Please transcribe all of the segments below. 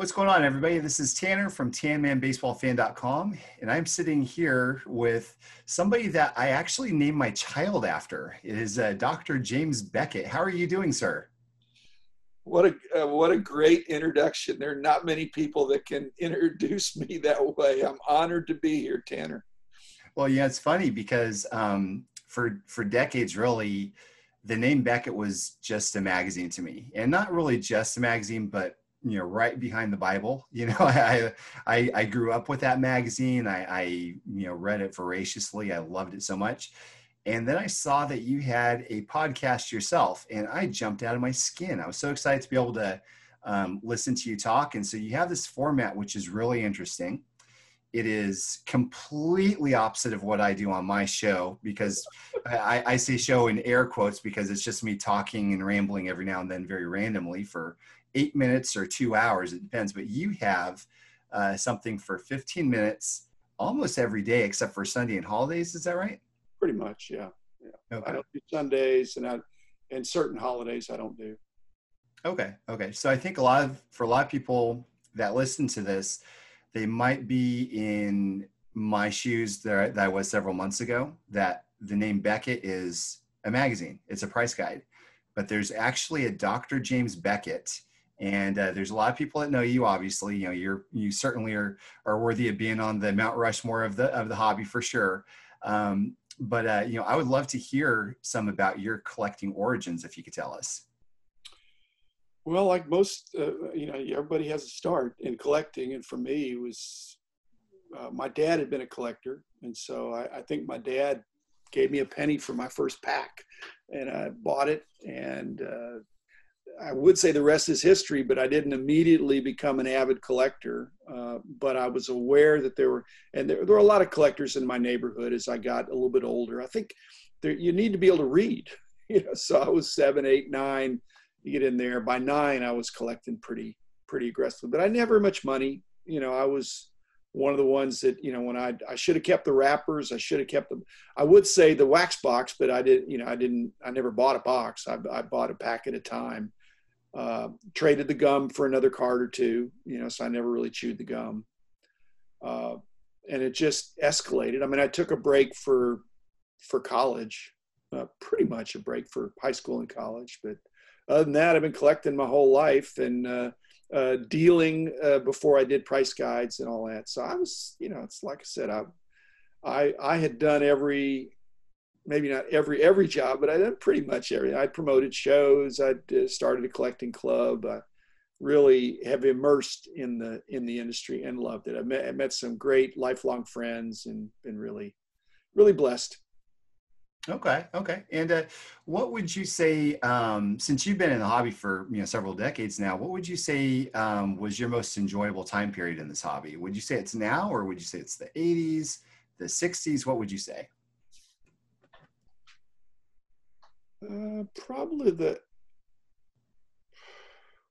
What's going on, everybody? This is Tanner from TanmanBaseballFan.com, and I'm sitting here with somebody that I actually named my child after. It is uh, Dr. James Beckett. How are you doing, sir? What a uh, what a great introduction. There are not many people that can introduce me that way. I'm honored to be here, Tanner. Well, yeah, it's funny because um, for for decades, really, the name Beckett was just a magazine to me, and not really just a magazine, but you know right behind the bible you know i i, I grew up with that magazine I, I you know read it voraciously i loved it so much. And then i saw that you had a podcast yourself and i jumped out of my skin. I was so excited to be able to um, listen to you talk and so you have this format which is really interesting. It is completely opposite of what I do on my show because I, I, say show in air quotes because it's just me talking and rambling every now and then very randomly for eight minutes or two hours. It depends. But you have uh, something for 15 minutes almost every day except for Sunday and holidays. Is that right? Pretty much, yeah. yeah. Okay. I don't do Sundays and I, and certain holidays I don't do. Okay. Okay. So I think a lot of for a lot of people that listen to this, they might be in my shoes that, that I was several months ago. That the name Beckett is a magazine. It's a price guide, but there's actually a Dr. James Beckett and uh, there's a lot of people that know you obviously you know you're you certainly are are worthy of being on the mount rushmore of the of the hobby for sure. Um, but uh, you know i would love to hear some about your collecting origins if you could tell us. Well like most uh, you know everybody has a start in collecting. And for me it was uh, my dad had been a collector. And so I, I think my dad gave me a penny for my first pack. And i bought it and uh, I would say the rest is history, but I didn't immediately become an avid collector. Uh, but I was aware that there were, and there, there, were a lot of collectors in my neighborhood as I got a little bit older. I think there, you need to be able to read. You know, so I was seven, eight, nine. You get in there. By nine, I was collecting pretty, pretty aggressively. But I never much money. You know, I was one of the ones that you know when I I should have kept the wrappers. I should have kept them. I would say the wax box, but I didn't. You know, I didn't. I never bought a box. I, I bought a pack at a time uh, traded the gum for another card or two, you know, so I never really chewed the gum. Uh, and it just escalated. I mean, I took a break for for college, uh, pretty much a break for high school and college. But other than that, I've been collecting my whole life and uh, uh, dealing uh, before I did price guides and all that. So I was, you know, it's like I said, I I I had done every maybe not every every job, but I did pretty much every. I promoted shows. I started a collecting club. I really have immersed in the in the industry and loved it. I met, I met some great lifelong friends and been really really blessed. Okay, okay. And uh, what would you say, um, since you've been in the hobby for you know several decades now, what would you say um, was your most enjoyable time period in this hobby? Would you say it's now, or would you say it's the '80s, the '60s? What would you say? Uh, probably the.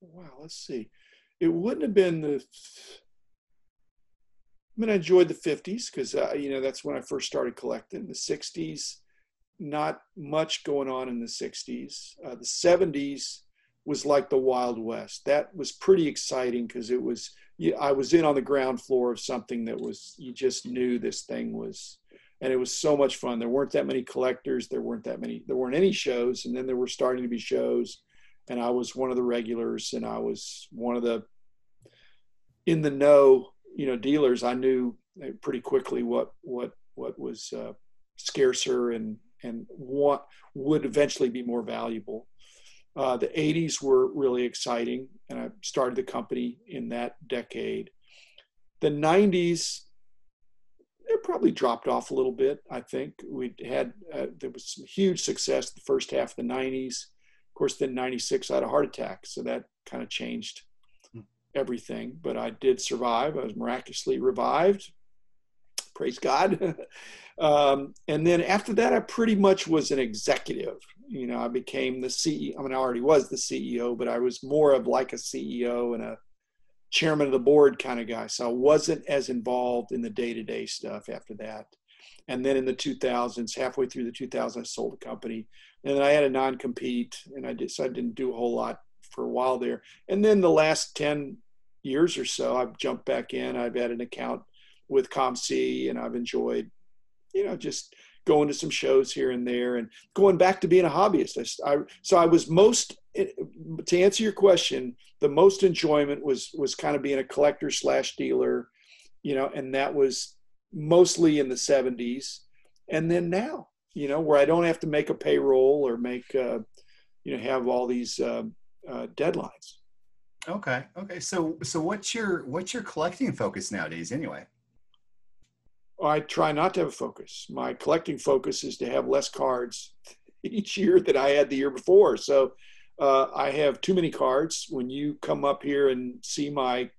Wow, let's see. It wouldn't have been the. I mean, I enjoyed the 50s because, uh, you know, that's when I first started collecting. The 60s, not much going on in the 60s. Uh, the 70s was like the Wild West. That was pretty exciting because it was, I was in on the ground floor of something that was, you just knew this thing was and it was so much fun. There weren't that many collectors. There weren't that many. There weren't any shows, and then there were starting to be shows, and I was one of the regulars, and I was one of the in the know, you know, dealers. I knew pretty quickly what what what was uh, scarcer and and what would eventually be more valuable. Uh, the 80s were really exciting, and I started the company in that decade. The 90s it probably dropped off a little bit. I think we had uh, there was some huge success the first half of the '90s. Of course, then '96 I had a heart attack, so that kind of changed hmm. everything. But I did survive. I was miraculously revived. Praise God. um, and then after that, I pretty much was an executive. You know, I became the CEO. I mean, I already was the CEO, but I was more of like a CEO and a chairman of the board kind of guy. So I wasn't as involved in the day to day stuff after that. And then in the 2000s, halfway through the 2000s, I sold the company. And then I had a non compete, and I decided I didn't do a whole lot for a while there. And then the last 10, years or so, I've jumped back in. I've had an account with COMC, and I've enjoyed, you know, just going to some shows here and there, and going back to being a hobbyist. I, I so I was most to answer your question, the most enjoyment was was kind of being a collector slash dealer, you know, and that was mostly in the 70s, and then now, you know, where I don't have to make a payroll or make, uh, you know, have all these uh, uh, deadlines. Okay. Okay. So, so what's your what's your collecting focus nowadays, anyway? I try not to have a focus. My collecting focus is to have less cards each year that I had the year before. So, uh, I have too many cards. When you come up here and see my,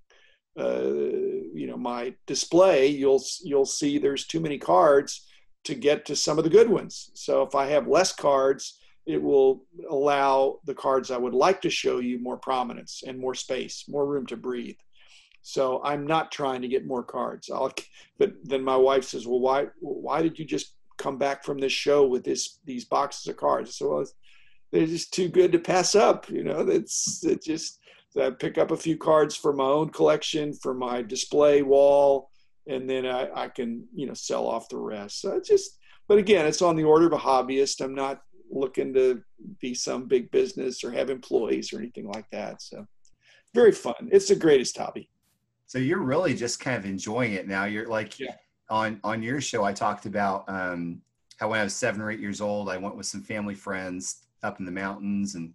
uh, you know, my display, you'll you'll see there's too many cards to get to some of the good ones. So if I have less cards, it will allow the cards I would like to show you more prominence and more space, more room to breathe. So I'm not trying to get more cards. I'll, but then my wife says, "Well, why why did you just come back from this show with this these boxes of cards?" So well, they're just too good to pass up. You know, that's it. Just I pick up a few cards for my own collection for my display wall, and then I, I can you know sell off the rest. So just, but again, it's on the order of a hobbyist. I'm not looking to be some big business or have employees or anything like that. So very fun. It's the greatest hobby. So you're really just kind of enjoying it now. You're like yeah. on on your show. I talked about um, how when I was seven or eight years old, I went with some family friends up in the mountains, and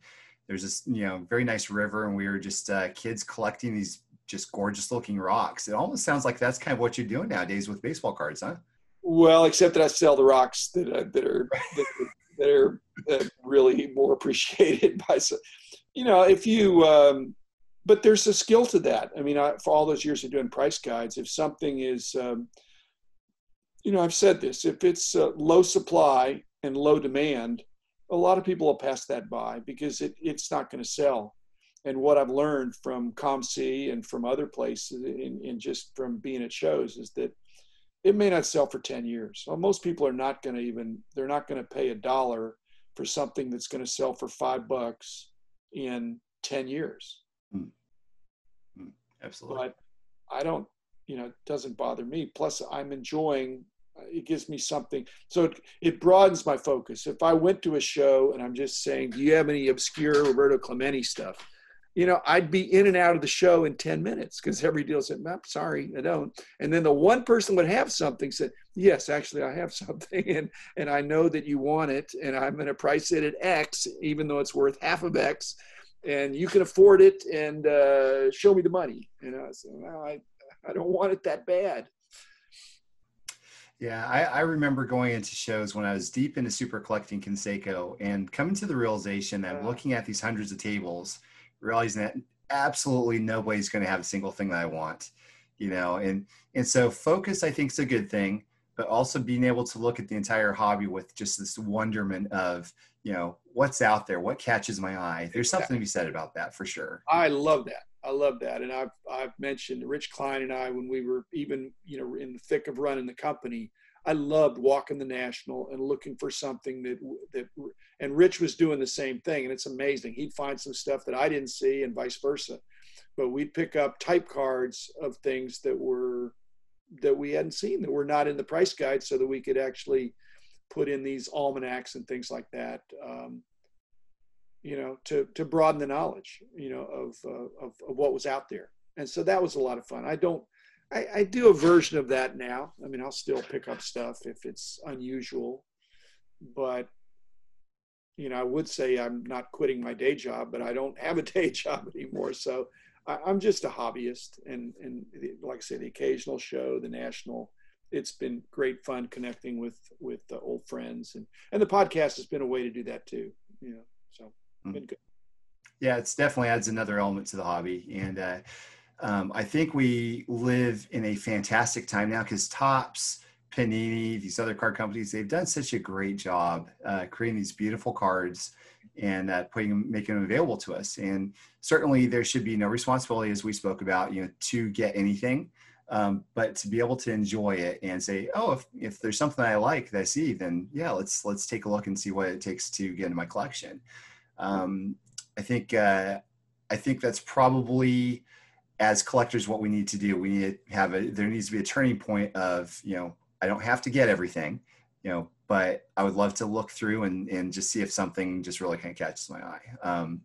there's this you know very nice river, and we were just uh, kids collecting these just gorgeous looking rocks. It almost sounds like that's kind of what you're doing nowadays with baseball cards, huh? Well, except that I sell the rocks that uh, that are that, that are uh, really more appreciated by some. You know, if you, um, but there's a skill to that. I mean, I, for all those years of doing price guides, if something is, um, you know, I've said this: if it's uh, low supply and low demand, a lot of people will pass that by because it, it's not going to sell. And what I've learned from COMC and from other places, and just from being at shows, is that it may not sell for 10 years. Well, most people are not going to even, they're not going to pay a dollar for something that's going to sell for five bucks in 10 years. Mm. Mm. Absolutely. But I don't, you know, it doesn't bother me. Plus, I'm enjoying, it gives me something. So it, it broadens my focus. If I went to a show and I'm just saying, do you have any obscure Roberto Clemente stuff? you know, I'd be in and out of the show in 10 minutes because every deal said, I'm sorry, I don't. And then the one person would have something said, yes, actually I have something. And, and I know that you want it and I'm going to price it at X, even though it's worth half of X and you can afford it and uh, show me the money. You know, so well, I, I don't want it that bad. Yeah, I, I, remember going into shows when I was deep into super collecting Canseco and coming to the realization that I'm looking at these hundreds of tables realizing that absolutely nobody's going to have a single thing that I want, you know, and and so focus I think is a good thing, but also being able to look at the entire hobby with just this wonderment of you know what's out there, what catches my eye. There's something to be said about that for sure. I love that. I love that, and I've I've mentioned Rich Klein and I when we were even you know in the thick of running the company. I loved walking the national and looking for something that that and Rich was doing the same thing and it's amazing. He'd find some stuff that I didn't see and vice versa. But we'd pick up type cards of things that were that we hadn't seen that were not in the price guide so that we could actually put in these almanacs and things like that. Um, you know, to to broaden the knowledge, you know, of, uh, of of what was out there, and so that was a lot of fun. I don't I, I, do a version of that now. I mean, I'll still pick up stuff if it's unusual, but you know, I would say I'm not quitting my day job, but I don't have a day job anymore. So I, am just a hobbyist, and and like I say, the occasional show, the national. It's been great fun connecting with with the old friends, and and the podcast has been a way to do that too. You know, so been good. Yeah, it's definitely adds another element to the hobby, and. uh um, I think we live in a fantastic time now because Topps, Panini, these other card companies, they've done such a great job uh, creating these beautiful cards and uh, putting them, making them available to us. And certainly there should be no responsibility, as we spoke about, you know, to get anything, um, but to be able to enjoy it and say, oh, if, if there's something I like that I see, then yeah, let's let's take a look and see what it takes to get into my collection. Um, I think uh, I think that's probably as collectors, what we need to do, we need to have a, there needs to be a turning point of, you know, I don't have to get everything, you know, but I would love to look through and, and just see if something just really kind of catches my eye. Um,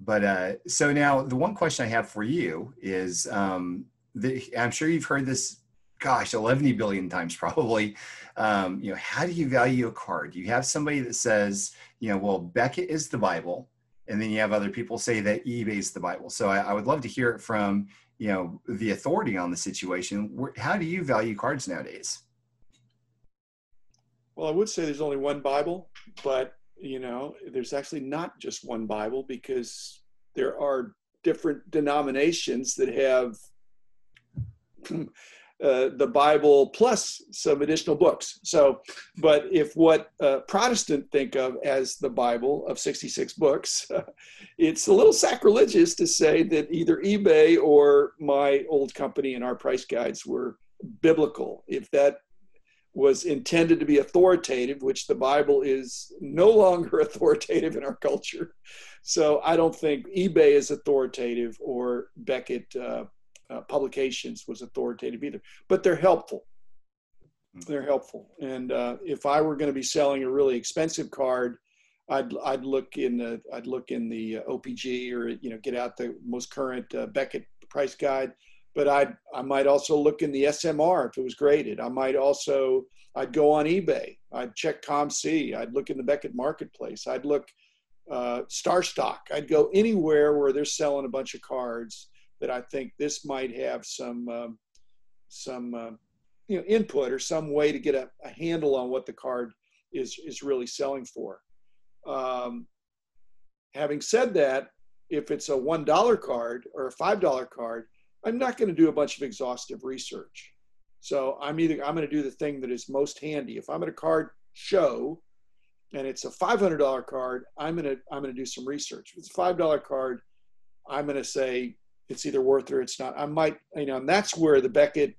but uh, so now the one question I have for you is, um, the, I'm sure you've heard this, gosh, 11 billion times probably. Um, you know, how do you value a card? You have somebody that says, you know, well, Beckett is the Bible, and then you have other people say that eBay is the Bible. So I, I would love to hear it from you know the authority on the situation. How do you value cards nowadays? Well, I would say there's only one Bible, but you know, there's actually not just one Bible because there are different denominations that have uh, the Bible plus some additional books. So, but if what uh, Protestant think of as the Bible of 66 books, it's a little sacrilegious to say that either eBay or my old company and our price guides were biblical. If that was intended to be authoritative, which the Bible is no longer authoritative in our culture. So I don't think eBay is authoritative or Beckett uh, Publications was authoritative either, but they're helpful. Hmm. They're helpful. And uh, if I were going to be selling a really expensive card, I'd, I'd look in the I'd look in the uh, OPG or you know get out the most current uh, Beckett price guide but I I might also look in the SMR if it was graded. I might also I'd go on eBay. I'd check COMC. I'd look in the Beckett Marketplace. I'd look uh, StarStock. I'd go anywhere where they're selling a bunch of cards that I think this might have some um, some uh, you know input or some way to get a, a, handle on what the card is is really selling for. Um, having said that, if it's a one dollar card or a five dollar card, I'm not going to do a bunch of exhaustive research. So I'm either I'm going to do the thing that is most handy. If I'm at a card show and it's a $500 card, I'm going to I'm going to do some research. If it's a $5 card, I'm going to say it's either worth it or it's not. I might you know, and that's where the Beckett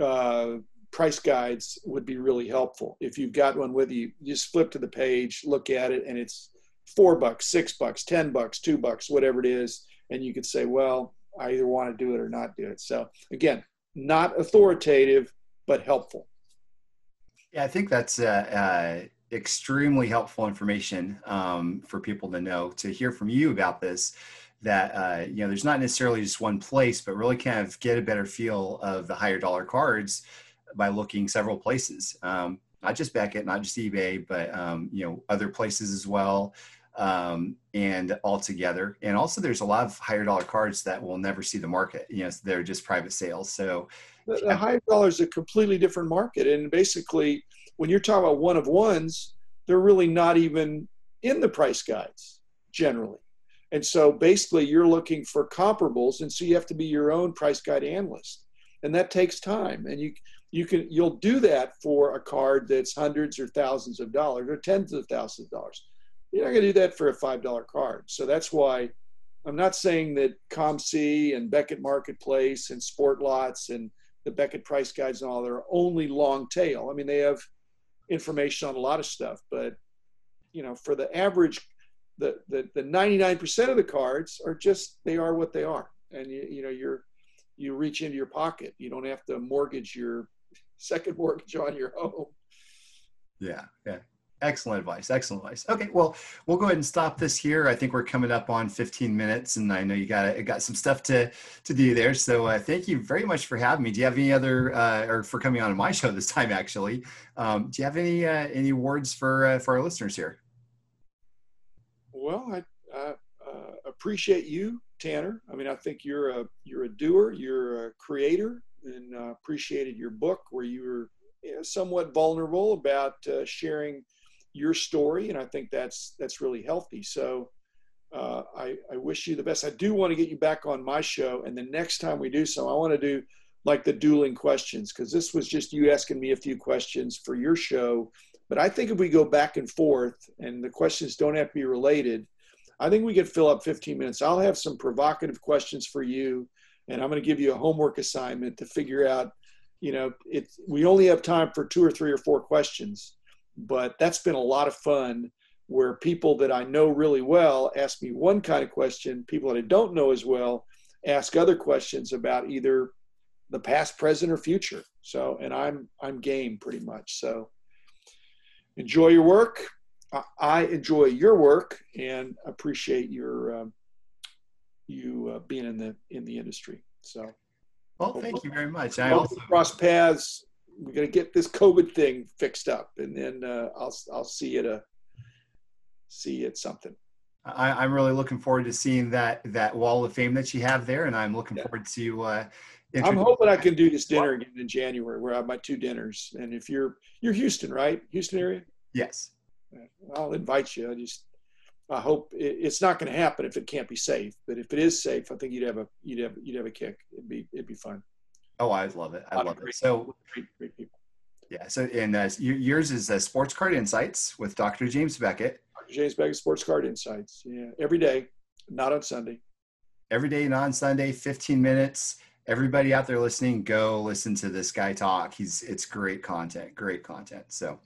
uh, price guides would be really helpful. If you've got one with you, you just flip to the page, look at it, and it's four bucks, six bucks, ten bucks, two bucks, whatever it is, and you could say, well, I either want to do it or not do it. So again, not authoritative, but helpful. Yeah, I think that's uh, uh, extremely helpful information um, for people to know. To hear from you about this, that uh, you know, there's not necessarily just one place, but really kind of get a better feel of the higher dollar cards by looking several places. Um, not just Beckett, not just eBay, but um, you know, other places as well um, and all together. And also, there's a lot of higher dollar cards that will never see the market. You know, they're just private sales. So the, the higher dollar is a completely different market. And basically, when you're talking about one of ones, they're really not even in the price guides generally. And so basically, you're looking for comparables, and so you have to be your own price guide analyst, and that takes time. And you you can you'll do that for a card that's hundreds or thousands of dollars or tens of thousands of dollars you're not going to do that for a $5 card. So that's why I'm not saying that COMC and Beckett Marketplace and SportLots and the Beckett price guides and all, they're only long tail. I mean, they have information on a lot of stuff, but you know, for the average, the, the, the 99% of the cards are just, they are what they are. And you, you know, you're, you reach into your pocket. You don't have to mortgage your second mortgage on your home. Yeah. Yeah. Excellent advice. Excellent advice. Okay, well, we'll go ahead and stop this here. I think we're coming up on 15 minutes, and I know you got got some stuff to to do there. So uh, thank you very much for having me. Do you have any other, uh, or for coming on to my show this time? Actually, um, do you have any uh, any words for uh, for our listeners here? Well, I, I uh, appreciate you, Tanner. I mean, I think you're a you're a doer, you're a creator, and uh, appreciated your book where you were you know, somewhat vulnerable about sharing your story, and I think that's that's really healthy. So uh, I, I wish you the best. I do want to get you back on my show, and the next time we do so, I want to do like the dueling questions because this was just you asking me a few questions for your show. But I think if we go back and forth, and the questions don't have to be related, I think we could fill up 15 minutes. I'll have some provocative questions for you, and I'm going to give you a homework assignment to figure out. You know, it's we only have time for two or three or four questions but that's been a lot of fun where people that I know really well ask me one kind of question, people that I don't know as well ask other questions about either the past, present, or future. So, and I'm I'm game pretty much. So, enjoy your work. I enjoy your work and appreciate your um, you uh, being in the in the industry. So, well, thank you very much. I also cross paths. We're gonna get this COVID thing fixed up, and then uh, I'll I'll see you a see it something. I, am really looking forward to seeing that that wall of fame that you have there, and I'm looking yeah. forward to. Uh, I'm hoping I can do this dinner again in January, where I have my two dinners. And if you're you're Houston, right? Houston area. Yes. I'll invite you. I just I hope it, it's not going to happen if it can't be safe. But if it is safe, I think you'd have a you'd have you'd have a kick. It'd be it'd be fun. Oh, I love it. I love it. So great, great people. Yeah. So and uh, yours is uh, Sports Card Insights with Dr. James Beckett. Dr. James Beckett Sports Card Insights. Yeah, every day, not on Sunday. Every day, not on Sunday. Fifteen minutes. Everybody out there listening, go listen to this guy talk. He's it's great content. Great content. So.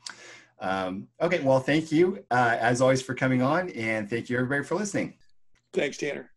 Um, okay, well, thank you uh, as always for coming on, and thank you everybody for listening. Thanks, Tanner.